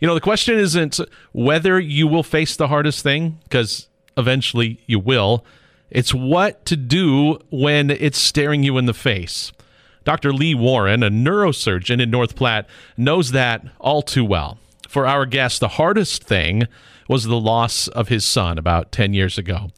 You know, the question isn't whether you will face the hardest thing, because eventually you will. It's what to do when it's staring you in the face. Dr. Lee Warren, a neurosurgeon in North Platte, knows that all too well. For our guest, the hardest thing was the loss of his son about 10 years ago.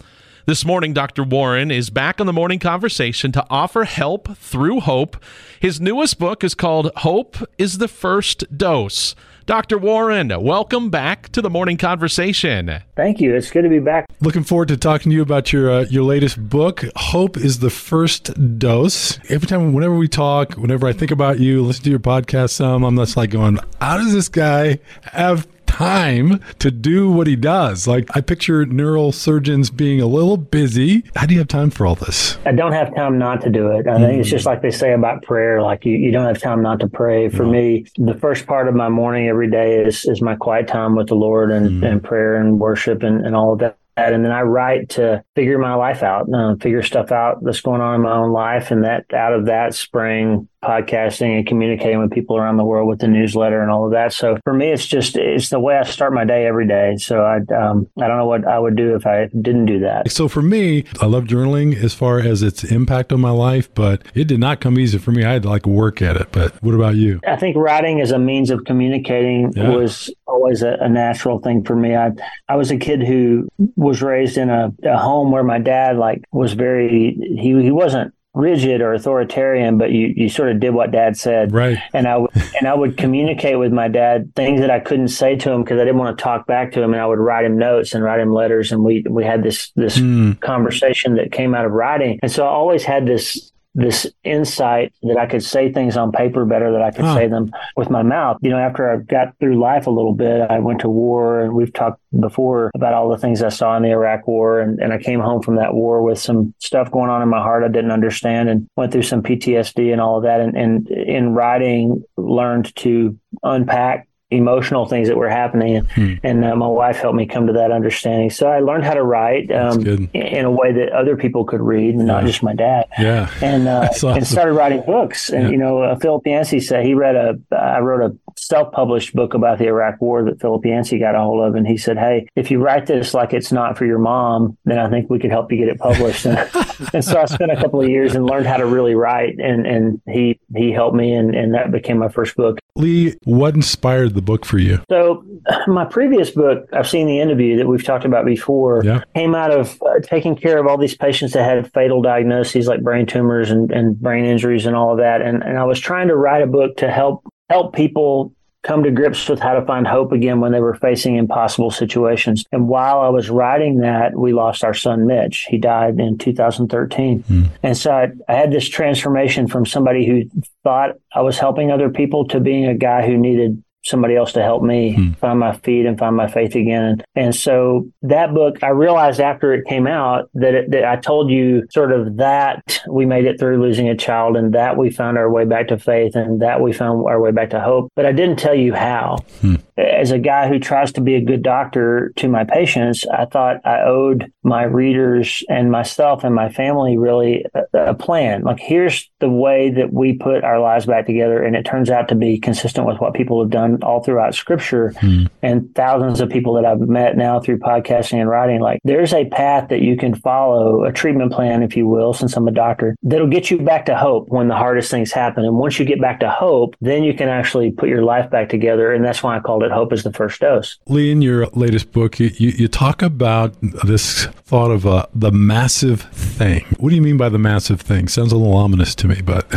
This morning, Dr. Warren is back on the morning conversation to offer help through hope. His newest book is called Hope is the First Dose. Dr. Warren, welcome back to the morning conversation. Thank you. It's good to be back. Looking forward to talking to you about your uh, your latest book. Hope is the first dose. Every time, whenever we talk, whenever I think about you, listen to your podcast, some I'm just like going, how does this guy have time to do what he does. Like I picture neurosurgeons being a little busy. How do you have time for all this? I don't have time not to do it. I mm. think it's just like they say about prayer, like you, you don't have time not to pray. For no. me, the first part of my morning every day is is my quiet time with the Lord and, mm. and prayer and worship and, and all of that and then I write to figure my life out, uh, figure stuff out that's going on in my own life, and that out of that spring podcasting and communicating with people around the world with the newsletter and all of that. So for me, it's just it's the way I start my day every day. So I um, I don't know what I would do if I didn't do that. So for me, I love journaling as far as its impact on my life, but it did not come easy for me. I had to like work at it. But what about you? I think writing as a means of communicating yeah. was always a, a, natural thing for me. I I was a kid who was raised in a, a home where my dad like was very he he wasn't rigid or authoritarian, but you, you sort of did what dad said. Right. And I, and I would communicate with my dad things that I couldn't say to him because I didn't want to talk back to him. And I would write him notes and write him letters. And we, we had this, this mm. conversation that came out of writing. And so I always had this, this insight that I could say things on paper better than I could huh. say them with my mouth. You know, after I got through life a little bit, I went to war and we've talked before about all the things I saw in the Iraq war. And, and I came home from that war with some stuff going on in my heart I didn't understand and went through some PTSD and all of that. And, and in writing, learned to unpack emotional things that were happening. Hmm. And uh, my wife helped me come to that understanding. So I learned how to write um, in a way that other people could read, and yeah. not just my dad. Yeah. And uh, awesome. and started writing books. And yeah. you know, uh, Philip Yancey said he read a. I wrote a self-published book about the Iraq War that Philip Yancey got a hold of, and he said, "Hey, if you write this like it's not for your mom, then I think we could help you get it published." and, and so I spent a couple of years and learned how to really write, and and he he helped me, and and that became my first book. Lee, what inspired the book for you? So, my previous book, I've seen the end of you that we've talked about before, yeah. came out of uh, taking care of all these patients that had fatal diagnoses like brain tumors and, and brain injuries and all of that. And, and I was trying to write a book to help help people come to grips with how to find hope again when they were facing impossible situations. And while I was writing that, we lost our son, Mitch. He died in 2013. Mm. And so I, I, had this transformation from somebody who thought I was helping other people to being a guy who needed somebody else to help me hmm. find my feet and find my faith again. And, and so that book, I realized after it came out that, it, that I told you sort of that we made it through losing a child and that we found our way back to faith and that we found our way back to hope. But I didn't tell you how. Hmm. As a guy who tries to be a good doctor to my patients, I thought I owed my readers and myself and my family really a, a plan. Like, here's the way that we put our lives back together. And it turns out to be consistent with what people have done all throughout scripture hmm. and thousands of people that I've met now through podcasting and writing. Like there's a path that you can follow, a treatment plan, if you will, since I'm a doctor, that'll get you back to hope when the hardest things happen. And once you get back to hope, then you can actually put your life back together. And that's why I called it Hope is the First Dose. Lee, in your latest book, you, you, you talk about this thought of uh, the massive thing. What do you mean by the massive thing? Sounds a little ominous to me, but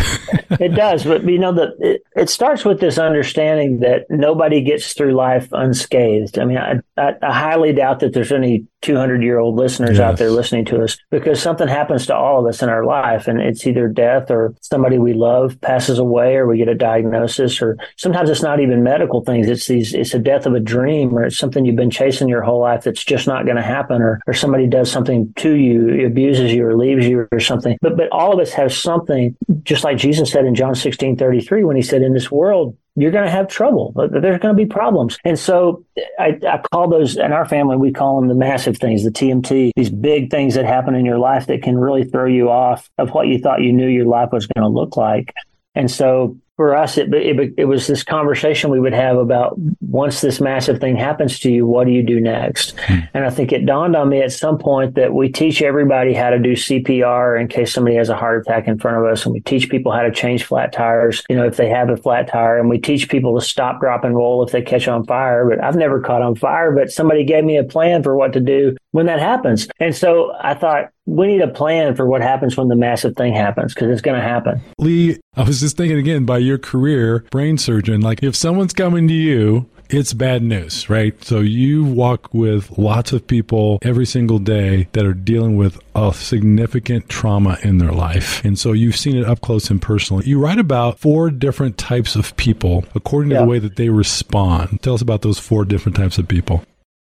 it does. But you know, that it, it starts with this understanding that nobody gets through life unscathed. I mean, I, I, I highly doubt that there's any 200 year old listeners yes. out there listening to us because something happens to all of us in our life and it's either death or somebody we love passes away or we get a diagnosis or sometimes it's not even medical things. It's these, it's a death of a dream or it's something you've been chasing your whole life that's just not going to happen or, or somebody does something to you, abuses you or leaves you or something. But, but all of us have something, just like Jesus said in John 16, 33, when he said, in this world, you're going to have trouble. There's going to be problems. And so I, I, call those in our family, we call them the massive things, the TMT, these big things that happen in your life that can really throw you off of what you thought you knew your life was going to look like. And so for us, it, it, it was this conversation we would have about once this massive thing happens to you, what do you do next? Hmm. And I think it dawned on me at some point that we teach everybody how to do CPR in case somebody has a heart attack in front of us. And we teach people how to change flat tires, you know, if they have a flat tire. And we teach people to stop, drop, and roll if they catch on fire. But I've never caught on fire, but somebody gave me a plan for what to do when that happens. And so I thought, we need a plan for what happens when the massive thing happens because it's going to happen. Lee, I was just thinking again by your career, brain surgeon, like if someone's coming to you, it's bad news, right? So you walk with lots of people every single day that are dealing with a significant trauma in their life. And so you've seen it up close and personal. You write about four different types of people according to yeah. the way that they respond. Tell us about those four different types of people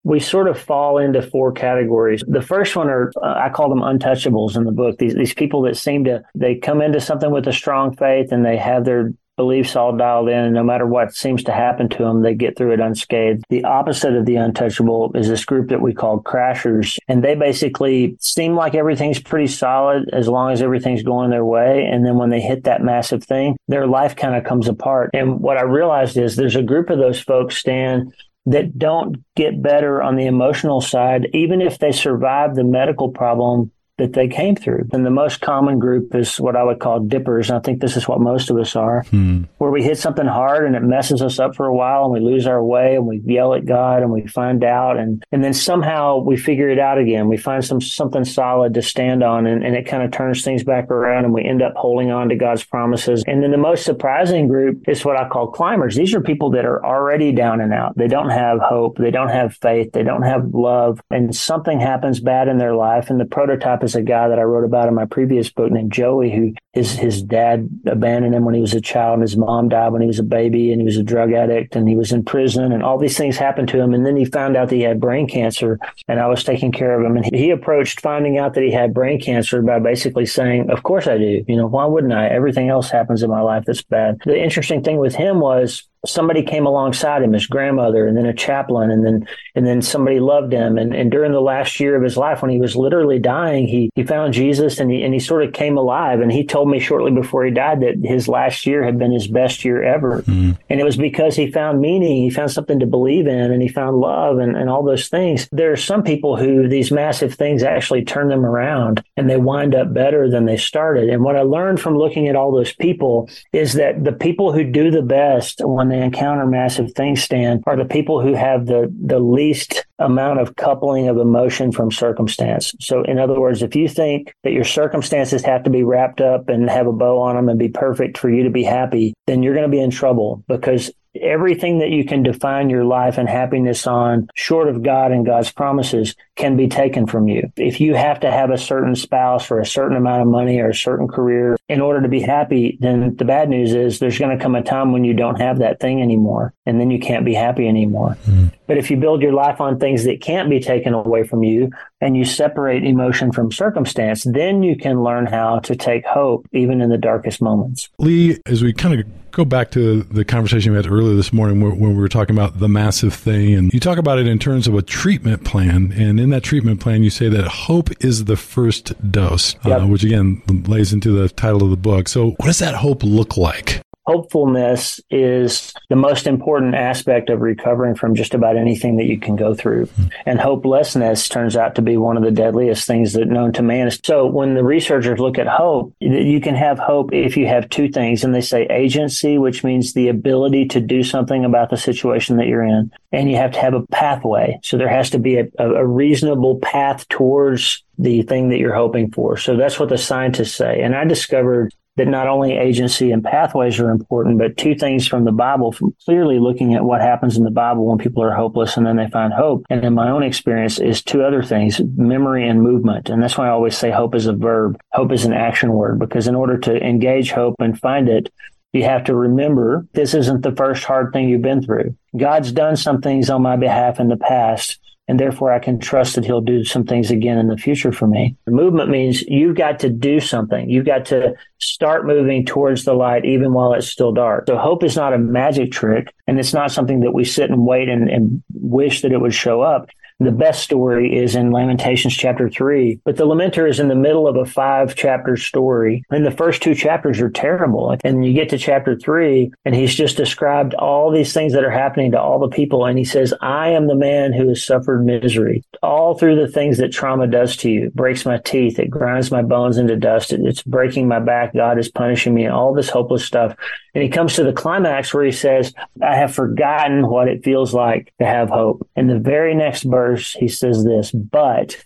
we sort of fall into four categories. The first one are uh, I call them untouchables in the book. These these people that seem to they come into something with a strong faith and they have their beliefs all dialed in and no matter what seems to happen to them they get through it unscathed the opposite of the untouchable is this group that we call crashers and they basically seem like everything's pretty solid as long as everything's going their way and then when they hit that massive thing their life kind of comes apart and what i realized is there's a group of those folks stan that don't get better on the emotional side, even if they survive the medical problem that they came through. And the most common group is what I would call dippers. And I think this is what most of us are, hmm. where we hit something hard and it messes us up for a while and we lose our way and we yell at God and we find out and, and then somehow we figure it out again. We find some something solid to stand on and, and it kind of turns things back around and we end up holding on to God's promises. And then the most surprising group is what I call climbers. These are people that are already down and out. They don't have hope. They don't have faith. They don't have love. And something happens bad in their life. And the prototype a guy that I wrote about in my previous book named Joey, who his his dad abandoned him when he was a child, and his mom died when he was a baby, and he was a drug addict, and he was in prison, and all these things happened to him, and then he found out that he had brain cancer, and I was taking care of him, and he approached finding out that he had brain cancer by basically saying, "Of course I do. You know, why wouldn't I? Everything else happens in my life that's bad." The interesting thing with him was somebody came alongside him, his grandmother, and then a chaplain, and then and then somebody loved him. And, and during the last year of his life, when he was literally dying, he he found Jesus and he and he sort of came alive. And he told me shortly before he died that his last year had been his best year ever. Mm. And it was because he found meaning, he found something to believe in, and he found love and, and all those things. There are some people who these massive things actually turn them around and they wind up better than they started. And what I learned from looking at all those people is that the people who do the best when they encounter massive things, Stan, are the people who have the, the least amount of coupling of emotion from circumstance. So, in other words, if you think that your circumstances have to be wrapped up and have a bow on them and be perfect for you to be happy, then you're going to be in trouble because everything that you can define your life and happiness on, short of God and God's promises, can be taken from you. If you have to have a certain spouse or a certain amount of money or a certain career in order to be happy, then the bad news is there's going to come a time when you don't have that thing anymore and then you can't be happy anymore. Mm. But if you build your life on things that can't be taken away from you and you separate emotion from circumstance, then you can learn how to take hope even in the darkest moments. Lee, as we kind of go back to the conversation we had earlier this morning when we were talking about the massive thing, and you talk about it in terms of a treatment plan. And in that treatment plan, you say that hope is the first dose, uh, yep. uh, which again lays into the title of the book. So, what does that hope look like? Hopefulness is the most important aspect of recovering from just about anything that you can go through. Mm. And hopelessness turns out to be one of the deadliest things that known to man. So when the researchers look at hope, you can have hope if you have two things. And they say agency, which means the ability to do something about the situation that you're in. And you have to have a pathway. So there has to be a, a reasonable path towards the thing that you're hoping for. So that's what the scientists say. And I discovered that not only agency and pathways are important, but two things from the Bible, from clearly looking at what happens in the Bible when people are hopeless and then they find hope. And in my own experience is two other things, memory and movement. And that's why I always say hope is a verb. Hope is an action word because in order to engage hope and find it, you have to remember this isn't the first hard thing you've been through. God's done some things on my behalf in the past and therefore I can trust that he'll do some things again in the future for me. The movement means you've got to do something. You've got to start moving towards the light even while it's still dark. So hope is not a magic trick and it's not something that we sit and wait and, and wish that it would show up. The best story is in Lamentations chapter three, but the lamenter is in the middle of a five chapter story. And the first two chapters are terrible. And you get to chapter three and he's just described all these things that are happening to all the people. And he says, I am the man who has suffered misery all through the things that trauma does to you. It breaks my teeth. It grinds my bones into dust. It's breaking my back. God is punishing me. and All this hopeless stuff. And he comes to the climax where he says, I have forgotten what it feels like to have hope. And the very next verse, he says this, but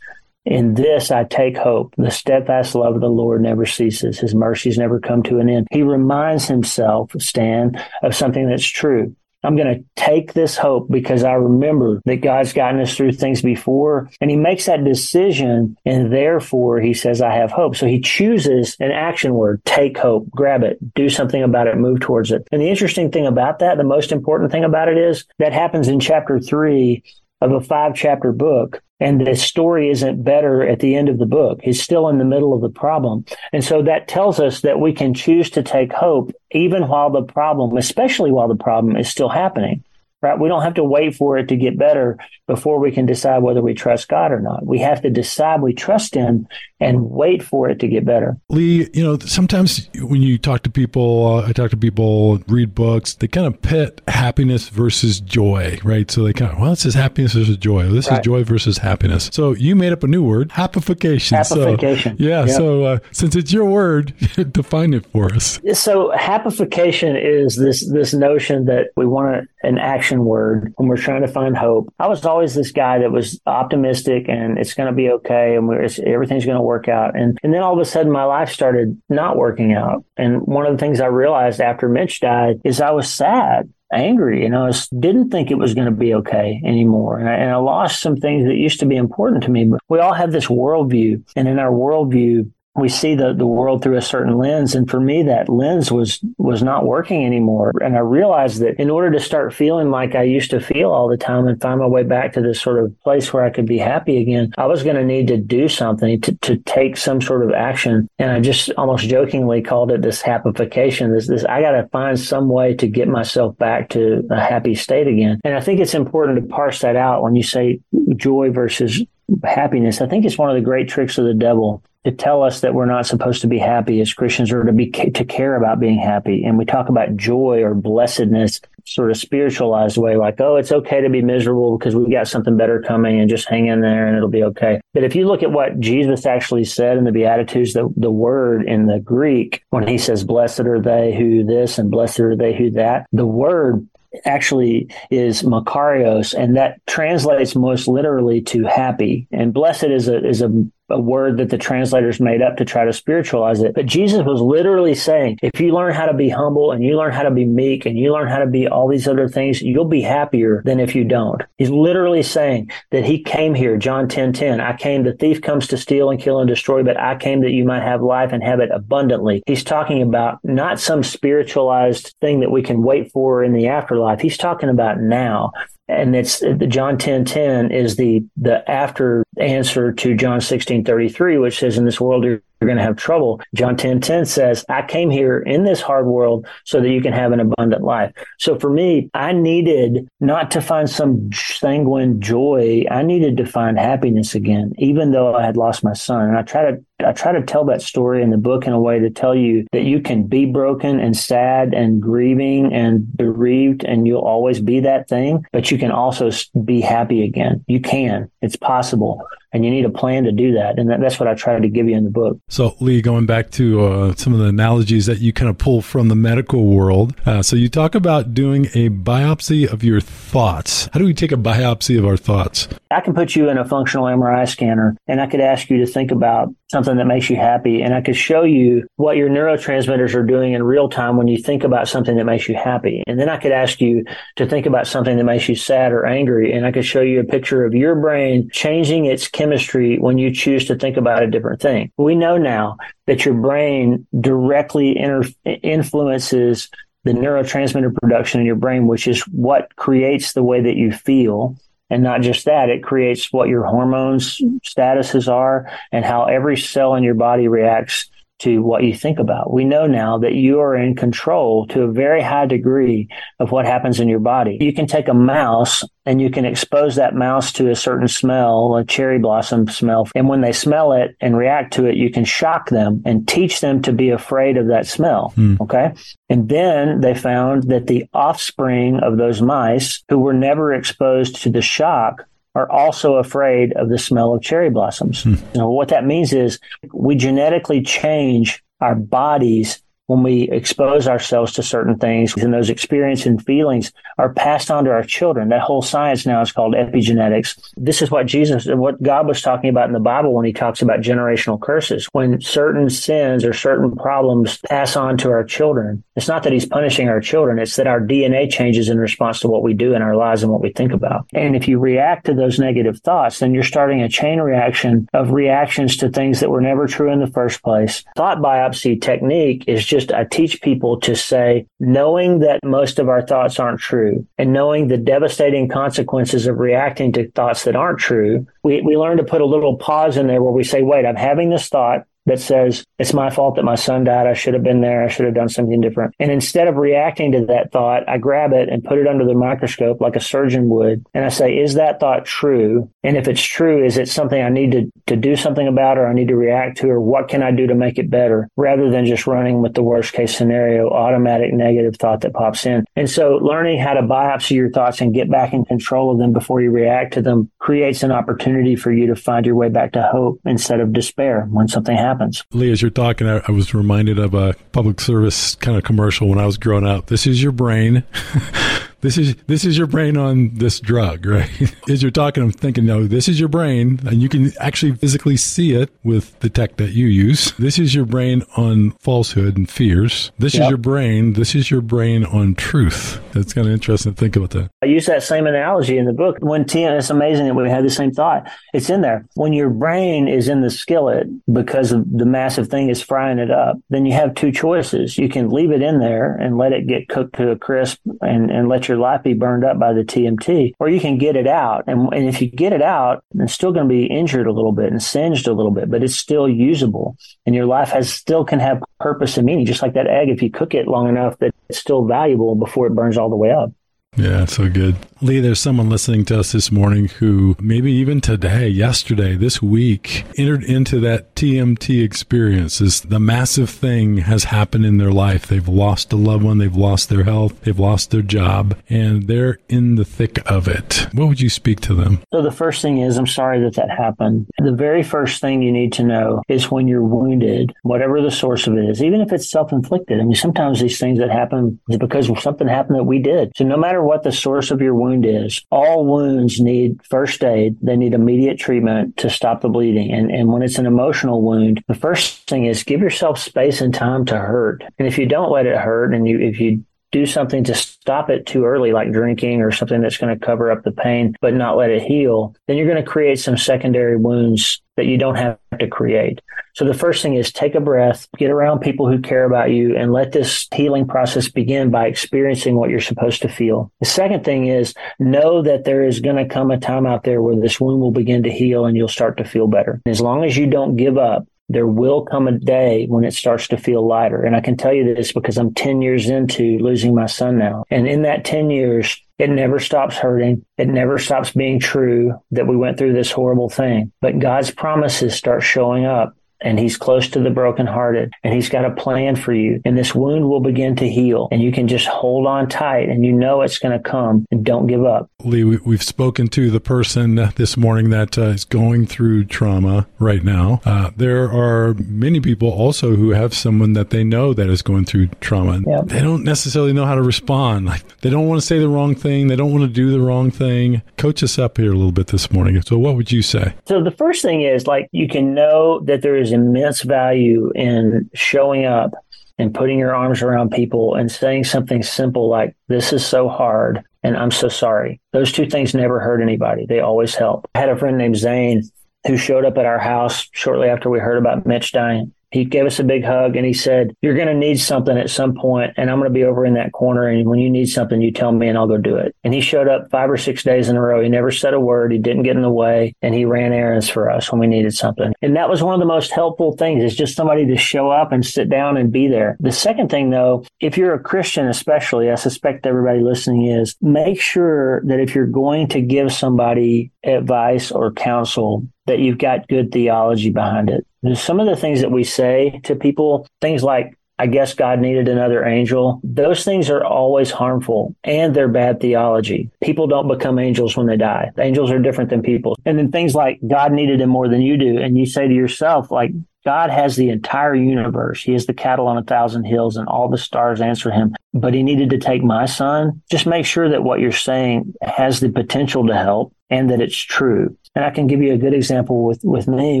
in this I take hope. The steadfast love of the Lord never ceases. His mercies never come to an end. He reminds himself, Stan, of something that's true. I'm going to take this hope because I remember that God's gotten us through things before. And he makes that decision. And therefore, he says, I have hope. So he chooses an action word take hope, grab it, do something about it, move towards it. And the interesting thing about that, the most important thing about it is that happens in chapter three of a five chapter book and the story isn't better at the end of the book. He's still in the middle of the problem. And so that tells us that we can choose to take hope even while the problem, especially while the problem is still happening right? We don't have to wait for it to get better before we can decide whether we trust God or not. We have to decide we trust Him and wait for it to get better. Lee, you know, sometimes when you talk to people, uh, I talk to people, read books, they kind of pit happiness versus joy, right? So they kind of, well, this is happiness versus joy. This right. is joy versus happiness. So you made up a new word, happification. Happification. So, yeah. Yep. So uh, since it's your word, define it for us. So happification is this this notion that we want an action word when we're trying to find hope. I was always this guy that was optimistic and it's going to be okay and everything's going to work out. And, and then all of a sudden my life started not working out. And one of the things I realized after Mitch died is I was sad angry and I was, didn't think it was going to be okay anymore. And I, and I, lost some things that used to be important to me. But we all have this worldview. And in our worldview, we see the, the world through a certain lens. And for me, that lens was, was not working anymore. And I realized that in order to start feeling like I used to feel all the time and find my way back to this sort of place where I could be happy again, I was going to need to do something to, to take some sort of action. And I just almost jokingly called it this happification. This, this, I got to find some way to get myself back to a happy state again. And I think it's important to parse that out when you say joy versus happiness. I think it's one of the great tricks of the devil to tell us that we're not supposed to be happy as Christians or to be to care about being happy. And we talk about joy or blessedness, sort of spiritualized way, like, oh, it's okay to be miserable because we've got something better coming and just hang in there and it'll be okay. But if you look at what Jesus actually said in the Beatitudes, the, the word in the Greek, when he says, blessed are they who this and blessed are they who that, the word actually is makarios, and that translates most literally to happy. And blessed is a is a a word that the translators made up to try to spiritualize it. But Jesus was literally saying, if you learn how to be humble and you learn how to be meek and you learn how to be all these other things, you'll be happier than if you don't. He's literally saying that he came here, John 10, 10, I came, the thief comes to steal and kill and destroy, but I came that you might have life and have it abundantly. He's talking about not some spiritualized thing that we can wait for in the afterlife. He's talking about now and it's the John 10 10 is the the after answer to John 16 33, which says, In this world you're going to have trouble. John 10 10 says, I came here in this hard world so that you can have an abundant life. So for me, I needed not to find some sanguine joy. I needed to find happiness again, even though I had lost my son. And I try to I try to tell that story in the book in a way to tell you that you can be broken and sad and grieving and bereaved and you'll always be that thing, but you can also be happy again. You can. It's possible and you need a plan to do that. And that, that's what I tried to give you in the book. So, Lee, going back to uh, some of the analogies that you kind of pull from the medical world. Uh, so, you talk about doing a biopsy of your thoughts. How do we take a biopsy of our thoughts? I can put you in a functional MRI scanner and I could ask you to think about something that makes you happy. And I could show you what your neurotransmitters are doing in real time when you think about something that makes you happy. And then I could ask you to think about something that makes you sad or angry. And I could show you a picture of your brain changing its chemistry when you choose to think about a different thing. We know now that your brain directly inter- influences the neurotransmitter production in your brain, which is what creates the way that you feel. And not just that, it creates what your hormones statuses are and how every cell in your body reacts to what you think about. We know now that you are in control to a very high degree of what happens in your body. You can take a mouse and you can expose that mouse to a certain smell, a cherry blossom smell. And when they smell it and react to it, you can shock them and teach them to be afraid of that smell. Hmm. Okay. And then they found that the offspring of those mice who were never exposed to the shock are also afraid of the smell of cherry blossoms. Hmm. You know, what that means is we genetically change our bodies when we expose ourselves to certain things and those experiences and feelings are passed on to our children. That whole science now is called epigenetics. This is what Jesus, what God was talking about in the Bible when he talks about generational curses. When certain sins or certain problems pass on to our children, it's not that he's punishing our children. It's that our DNA changes in response to what we do in our lives and what we think about. And if you react to those negative thoughts, then you're starting a chain reaction of reactions to things that were never true in the first place. Thought biopsy technique is just just I teach people to say, knowing that most of our thoughts aren't true and knowing the devastating consequences of reacting to thoughts that aren't true, we, we learn to put a little pause in there where we say, wait, I'm having this thought that says, it's my fault that my son died. I should have been there. I should have done something different. And instead of reacting to that thought, I grab it and put it under the microscope like a surgeon would. And I say, is that thought true? And if it's true, is it something I need to, to do something about or I need to react to or what can I do to make it better rather than just running with the worst case scenario, automatic negative thought that pops in. And so learning how to biopsy your thoughts and get back in control of them before you react to them creates an opportunity for you to find your way back to hope instead of despair when something happens. Lee, as you're talking, I, I was reminded of a public service kind of commercial when I was growing up. This is your brain. this is this is your brain on this drug, right? As you're talking, I'm thinking, no, this is your brain, and you can actually physically see it with the tech that you use. This is your brain on falsehood and fears. This yep. is your brain. This is your brain on truth. It's kind of interesting to think about that. I use that same analogy in the book. When Tia, it's amazing that we had the same thought. It's in there. When your brain is in the skillet because of the massive thing is frying it up, then you have two choices. You can leave it in there and let it get cooked to a crisp and, and let your life be burned up by the TMT, or you can get it out. And, and if you get it out, it's still going to be injured a little bit and singed a little bit, but it's still usable. And your life has still can have purpose and meaning, just like that egg. If you cook it long enough that it's still valuable before it burns all the way up. Yeah, so good. Lee, there's someone listening to us this morning who maybe even today, yesterday, this week, entered into that TMT experience. This, the massive thing has happened in their life. They've lost a loved one, they've lost their health, they've lost their job, and they're in the thick of it. What would you speak to them? So the first thing is, I'm sorry that that happened. The very first thing you need to know is when you're wounded, whatever the source of it is, even if it's self-inflicted. I mean, sometimes these things that happen is because something happened that we did. So no matter matter what the source of your wound is, all wounds need first aid. They need immediate treatment to stop the bleeding. And, and when it's an emotional wound, the first thing is give yourself space and time to hurt. And if you don't let it hurt and you, if you do something to stop it too early, like drinking or something that's going to cover up the pain, but not let it heal, then you're going to create some secondary wounds that you don't have to create. So the first thing is take a breath, get around people who care about you and let this healing process begin by experiencing what you're supposed to feel. The second thing is know that there is going to come a time out there where this wound will begin to heal and you'll start to feel better. As long as you don't give up, there will come a day when it starts to feel lighter. And I can tell you this because I'm 10 years into losing my son now. And in that 10 years, it never stops hurting. It never stops being true that we went through this horrible thing. But God's promises start showing up and he's close to the brokenhearted and he's got a plan for you and this wound will begin to heal and you can just hold on tight and you know it's going to come and don't give up. Lee, we've spoken to the person this morning that uh, is going through trauma right now. Uh, there are many people also who have someone that they know that is going through trauma. Yep. They don't necessarily know how to respond. Like they don't want to say the wrong thing. They don't want to do the wrong thing. Coach us up here a little bit this morning. So what would you say? So the first thing is like you can know that there is there's immense value in showing up and putting your arms around people and saying something simple like, This is so hard and I'm so sorry. Those two things never hurt anybody. They always help. I had a friend named Zane who showed up at our house shortly after we heard about Mitch dying. He gave us a big hug and he said, You're going to need something at some point, and I'm going to be over in that corner. And when you need something, you tell me and I'll go do it. And he showed up five or six days in a row. He never said a word. He didn't get in the way and he ran errands for us when we needed something. And that was one of the most helpful things is just somebody to show up and sit down and be there. The second thing though, if you're a Christian, especially, I suspect everybody listening is make sure that if you're going to give somebody advice or counsel, that you've got good theology behind it. There's some of the things that we say to people, things like, I guess God needed another angel. Those things are always harmful and they're bad theology. People don't become angels when they die. Angels are different than people. And then things like God needed him more than you do. And you say to yourself, like, God has the entire universe. He has the cattle on a thousand hills and all the stars answer him. But he needed to take my son. Just make sure that what you're saying has the potential to help and that it's true. And I can give you a good example with, with me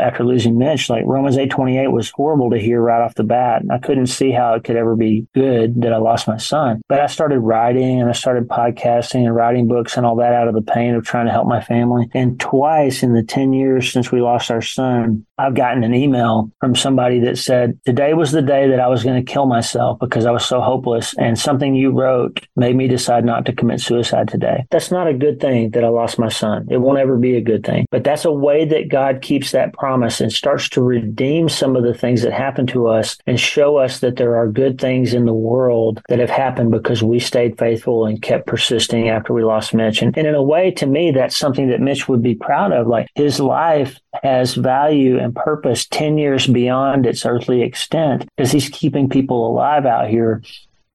after losing Mitch. Like Romans 8:28 was horrible to hear right off the bat. I couldn't see how it could ever be good that I lost my son. But I started writing and I started podcasting and writing books and all that out of the pain of trying to help my family. And twice in the 10 years since we lost our son, I've gotten an email from somebody that said, Today was the day that I was going to kill myself because I was so hopeless. And something you wrote made me decide not to commit suicide today. That's not a good thing that I lost my son. It won't ever be a good thing. But that's a way that God keeps that promise and starts to redeem some of the things that happen to us and show us that there are good things in the world that have happened because we stayed faithful and kept persisting after we lost Mitch. And, and in a way, to me, that's something that Mitch would be proud of. Like his life has value and purpose 10 years beyond its earthly extent because he's keeping people alive out here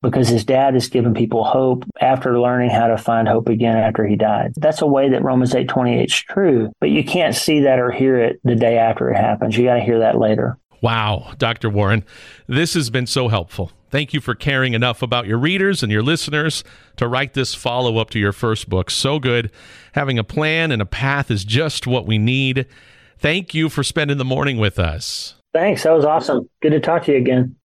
because his dad has given people hope after learning how to find hope again after he died. That's a way that Romans 8:28 is true, but you can't see that or hear it the day after it happens. You got to hear that later. Wow, Dr. Warren, this has been so helpful. Thank you for caring enough about your readers and your listeners to write this follow up to your first book. So good. Having a plan and a path is just what we need. Thank you for spending the morning with us. Thanks. That was awesome. Good to talk to you again.